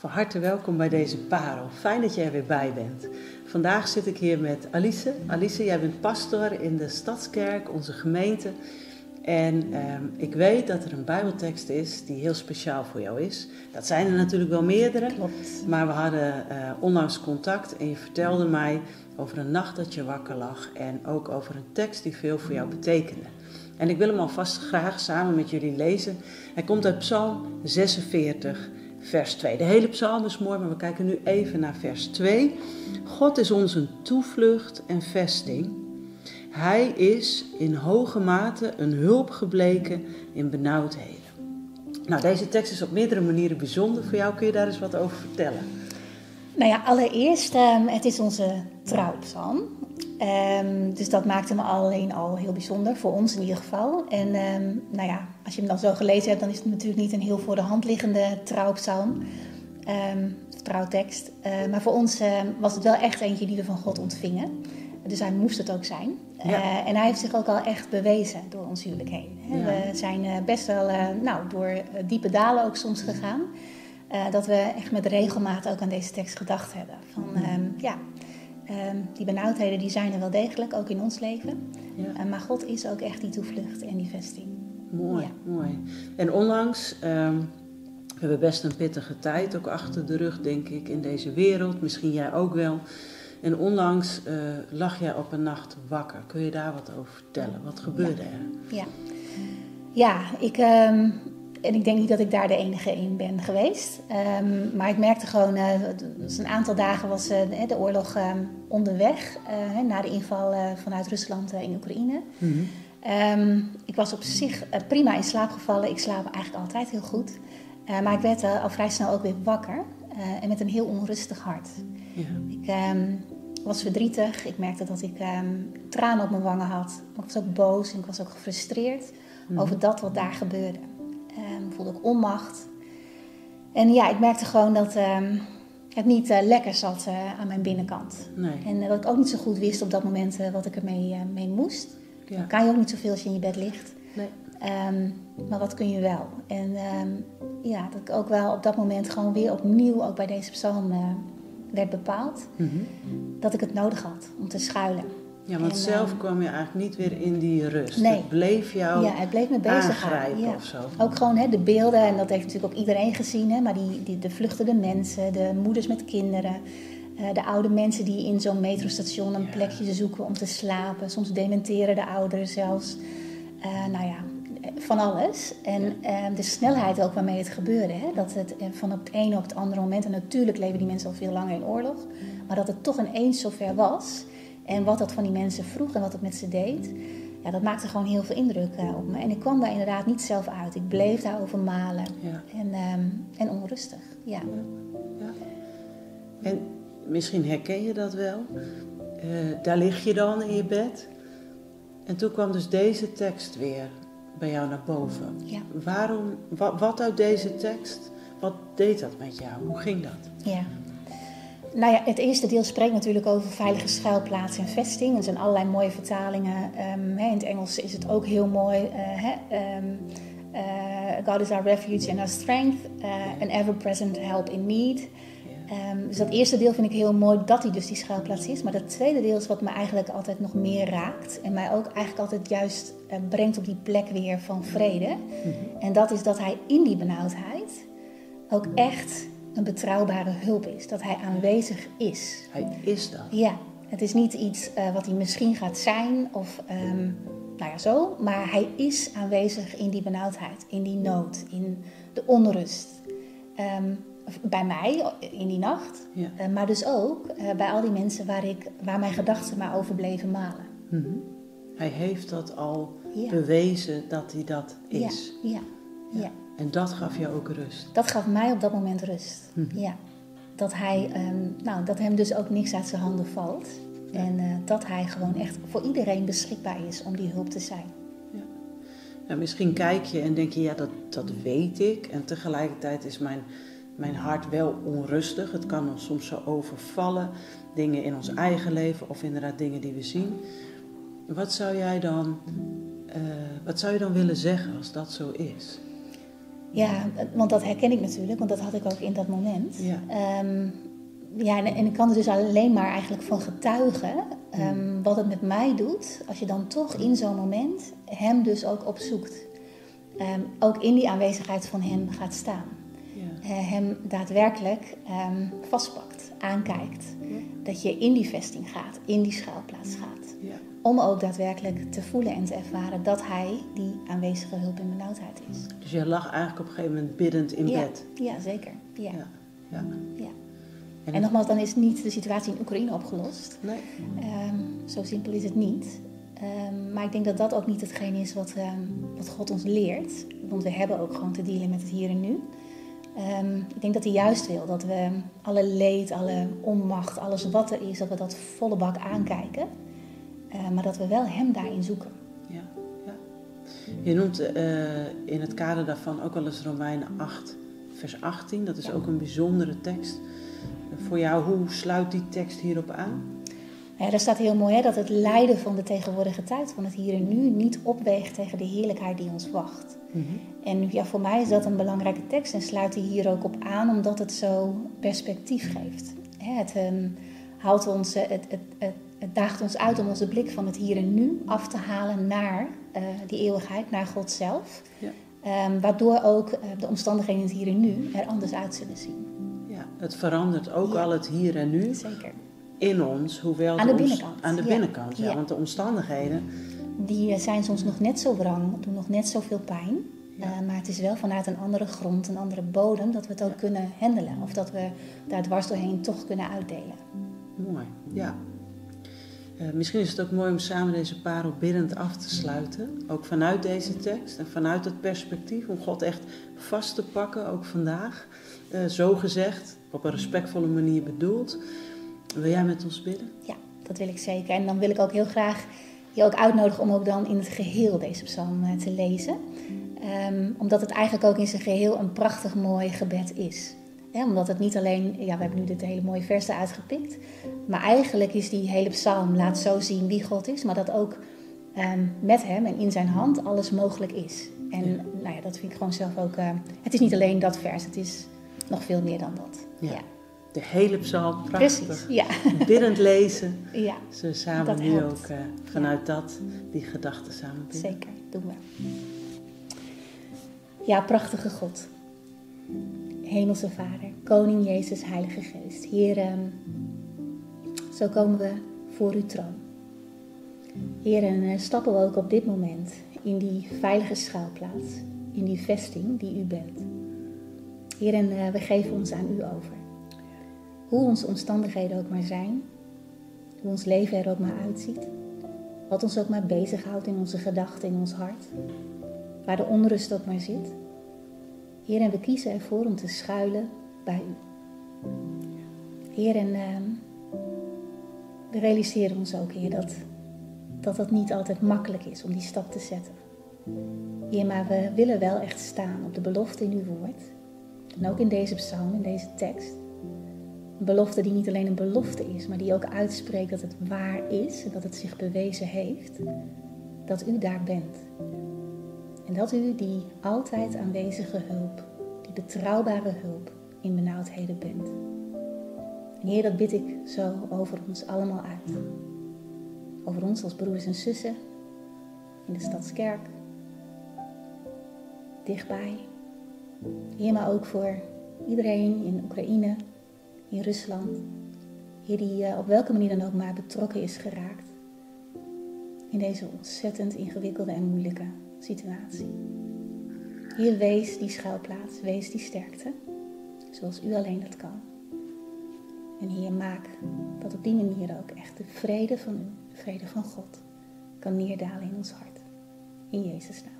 Van harte welkom bij deze parel. Fijn dat je er weer bij bent. Vandaag zit ik hier met Alice. Alice, jij bent pastor in de Stadskerk, onze gemeente. En ehm, ik weet dat er een Bijbeltekst is die heel speciaal voor jou is. Dat zijn er natuurlijk wel meerdere. Klopt. Maar we hadden uh, onlangs contact en je vertelde mij over een nacht dat je wakker lag. En ook over een tekst die veel voor jou betekende. En ik wil hem alvast graag samen met jullie lezen. Hij komt uit Psalm 46 vers 2. De hele psalm is mooi, maar we kijken nu even naar vers 2. God is ons een toevlucht en vesting. Hij is in hoge mate een hulp gebleken in benauwdheden. Nou, deze tekst is op meerdere manieren bijzonder voor jou. Kun je daar eens wat over vertellen? Nou ja, allereerst, um, het is onze trouwpsalm. Um, dus dat maakte me alleen al heel bijzonder, voor ons in ieder geval. En um, nou ja, als je hem dan zo gelezen hebt, dan is het natuurlijk niet een heel voor de hand liggende trouwpsalm, um, trouwtekst. Uh, maar voor ons uh, was het wel echt eentje die we van God ontvingen. Dus hij moest het ook zijn. Ja. Uh, en hij heeft zich ook al echt bewezen door ons huwelijk heen. Ja. We zijn best wel nou, door diepe dalen ook soms gegaan. dat we echt met regelmaat ook aan deze tekst gedacht hebben. Van ja, die benauwdheden die zijn er wel degelijk, ook in ons leven. Ja. Uh, maar God is ook echt die toevlucht en die vesting. Mooi, ja. mooi. En onlangs, um, we hebben best een pittige tijd ook achter de rug, denk ik, in deze wereld. Misschien jij ook wel. En onlangs uh, lag jij op een nacht wakker. Kun je daar wat over vertellen? Wat gebeurde ja. er? Ja, ja ik, um, en ik denk niet dat ik daar de enige in ben geweest. Um, maar ik merkte gewoon, uh, dus een aantal dagen was uh, de oorlog um, onderweg. Uh, na de inval vanuit Rusland in Oekraïne. Mm -hmm. um, ik was op zich prima in slaap gevallen. Ik slaap eigenlijk altijd heel goed. maar ik werd al vrij snel ook weer wakker. en met een heel onrustig hart. Ja. Ik was verdrietig. Ik merkte dat ik tranen op mijn wangen had. Maar ik was ook boos en ik was ook gefrustreerd mm -hmm. over dat wat daar gebeurde. Um, voelde ik onmacht. En ja, ik merkte gewoon dat um, het niet uh, lekker zat uh, aan mijn binnenkant. Nee. En uh, dat ik ook niet zo goed wist op dat moment wat ik ermee mee moest. Ja. Dan kan je ook niet zoveel als je in je bed ligt. Nee. Um, maar wat kun je wel? En ja, dat ik ook wel op dat moment gewoon weer opnieuw, ook bij deze psalm, werd bepaald. Mm -hmm. Dat ik het nodig had om te schuilen. Ja, want en, zelf um, kwam je eigenlijk niet weer in die rust. Nee. Het bleef jou ja, het bleef me bezig aangrijpen ja. of zo. Ook gewoon hè, de beelden, en dat heeft natuurlijk ook iedereen gezien, hè, maar die, die, de vluchtende mensen, de moeders met kinderen, uh, de oude mensen die in zo'n metrostation een Ja. plekje zoeken om te slapen. Soms dementeren de ouderen zelfs. Uh, nou ja, van alles. En uh, de snelheid ook waarmee het gebeurde. Hè? Dat het eh, van op het ene op het andere moment, en natuurlijk leven die mensen al veel langer in oorlog, maar dat het toch ineens zover was. En wat dat van die mensen vroeg en wat het met ze deed, ja, dat maakte gewoon heel veel indruk uh, op me. En ik kwam daar inderdaad niet zelf uit. Ik bleef daarover malen. Ja. En, um, en onrustig, ja. Ja. En misschien herken je dat wel. Uh, daar lig je dan in je bed. En toen kwam dus deze tekst weer bij jou naar boven. Ja. Waarom, wat, wat uit deze tekst, wat deed dat met jou? Hoe ging dat? Ja. Nou ja, het eerste deel spreekt natuurlijk over veilige schuilplaats en vesting. Er zijn allerlei mooie vertalingen. Um, hè, in het Engels is het ook heel mooi. Uh, hè, um, uh, God is our refuge and our strength. Uh, an ever-present help in need. Um, dus dat eerste deel vind ik heel mooi dat hij dus die schuilplaats is. Maar dat tweede deel is wat me eigenlijk altijd nog meer raakt. En mij ook eigenlijk altijd juist uh, brengt op die plek weer van vrede. Mhm. En dat is dat hij in die benauwdheid ook echt een betrouwbare hulp is. Dat hij aanwezig is. Hij is dat. Ja, het is niet iets uh, wat hij misschien gaat zijn of um, nou ja, zo. Maar hij is aanwezig in die benauwdheid, in die nood, in de onrust. Um, bij mij in die nacht, Ja. uh, maar dus ook uh, bij al die mensen waar, ik, waar mijn gedachten maar over bleven malen. Mhm. Hij heeft dat al Ja. bewezen dat hij dat is. Ja, ja, ja. En dat gaf jou ook rust. Dat gaf mij op dat moment rust. Mhm. Ja. Dat, hij, um, nou, dat hem dus ook niks uit zijn handen valt. Ja. En uh, dat hij gewoon echt voor iedereen beschikbaar is om die hulp te zijn. Nou, misschien kijk je en denk je, ja, dat, dat weet ik. En tegelijkertijd is mijn, mijn hart wel onrustig. Het kan ons soms zo overvallen. Dingen in ons eigen leven of inderdaad dingen die we zien. Wat zou jij dan, uh, wat zou je dan willen zeggen als dat zo is? Ja, want dat herken ik natuurlijk, want dat had ik ook in dat moment. Ja. Ehm, ja, en, en ik kan er dus alleen maar eigenlijk van getuigen ehm, wat het met mij doet als je dan toch in zo'n moment hem dus ook opzoekt. Ehm, ook in die aanwezigheid van hem gaat staan. Ja. Eh, hem daadwerkelijk vastpakt, aankijkt. Dat je in die vesting gaat, in die schuilplaats gaat. Om ook daadwerkelijk te voelen en te ervaren dat hij die aanwezige hulp in benauwdheid is. Dus je lag eigenlijk op een gegeven moment biddend in ja, bed. ja, zeker. Ja. Ja. Ja. Ja. En, En nogmaals, dan is niet de situatie in Oekraïne opgelost. nee. Ehm, zo simpel is het niet. Ehm, maar ik denk dat dat ook niet hetgeen is wat, ehm, wat God ons leert. Want we hebben ook gewoon te dealen met het hier en nu. Ik denk dat hij juist wil dat we alle leed, alle onmacht, alles wat er is, dat we dat volle bak aankijken. Eh, maar dat we wel hem daarin zoeken. Ja. ja. Je noemt eh, in het kader daarvan ook wel eens Romeinen 8, vers 18. Dat is Ja. ook een bijzondere tekst. Voor jou, hoe sluit die tekst hierop aan? Ja, daar staat heel mooi hè, dat het lijden van de tegenwoordige tijd, van het hier en nu, niet opweegt tegen de heerlijkheid die ons wacht. En ja, voor mij is dat een belangrijke tekst en sluit die hier ook op aan, omdat het zo perspectief geeft. Hè, Het, ehm, houdt ons, eh, het, het, het, het daagt ons uit om onze blik van het hier en nu af te halen naar eh, die eeuwigheid, naar God zelf. Ja. Ehm, waardoor ook eh, de omstandigheden in het hier en nu er anders uit zullen zien. Ja, het verandert ook Ja. al het hier en nu Zeker. in ons, hoewel Aan de binnenkant, aan de binnenkant, ja. Ja. Want de omstandigheden, Die eh, zijn soms nog net zo wrang, doen nog net zoveel pijn. Maar het is wel vanuit een andere grond, een andere bodem, dat we het ook kunnen handelen. Of dat we daar dwars doorheen toch kunnen uitdelen. mooi, ja. Eh, misschien is het ook mooi om samen deze parel biddend af te sluiten. Ook vanuit deze tekst en vanuit het perspectief om God echt vast te pakken, ook vandaag. Eh, zo gezegd, op een respectvolle manier bedoeld. Wil jij met ons bidden? Ja, dat wil ik zeker. En dan wil ik ook heel graag je ook uitnodigen om ook dan in het geheel deze psalm eh, te lezen. Ehm, omdat het eigenlijk ook in zijn geheel een prachtig mooi gebed is. Omdat het niet alleen, ja, we hebben nu dit hele mooie versen uitgepikt. Maar eigenlijk is die hele psalm laat zo zien wie God is. Maar dat ook ehm, met hem en in zijn hand alles mogelijk is. En Ja. nou ja, dat vind ik gewoon zelf ook. eh, het is niet alleen dat vers, het is nog veel meer dan dat. Ja. Ja, De hele psalm, prachtig. precies. Ja, Biddend lezen. ja we samen Dat nu helpt. ook eh, vanuit dat, die gedachten samen bidden? zeker. Doen we. Ja, prachtige God. Hemelse Vader, Koning Jezus, Heilige Geest. Heer, ehm, zo komen we voor uw troon. Heer, en eh, stappen we ook op dit moment in die veilige schuilplaats, in die vesting die u bent. Heer, en eh, we geven ons aan u over. Hoe onze omstandigheden ook maar zijn, hoe ons leven er ook maar uitziet, wat ons ook maar bezighoudt in onze gedachten, in ons hart, waar de onrust ook maar zit. Heer, en we kiezen ervoor om te schuilen bij u. Heer, en ehm, we realiseren ons ook, Heer, dat, dat dat niet altijd makkelijk is om die stap te zetten. Heer, maar we willen wel echt staan op de belofte in uw woord. En ook in deze psalm, in deze tekst. Een belofte die niet alleen een belofte is, maar die ook uitspreekt dat het waar is en dat het zich bewezen heeft. Dat u daar bent. En dat u die altijd aanwezige hulp, die betrouwbare hulp in benauwdheden bent. En Heer, dat bid ik zo over ons allemaal uit. Over ons als broers en zussen in de stadskerk, dichtbij. Heer, maar ook voor iedereen in Oekraïne, in Rusland. Heer, die eh, op welke manier dan ook maar betrokken is geraakt in deze ontzettend ingewikkelde en moeilijke situatie. Heer, wees die schuilplaats, wees die sterkte, zoals u alleen dat kan. En Heer, maak dat op die manier ook echt de vrede van u, de vrede van God, kan neerdalen in ons hart. In Jezus' naam.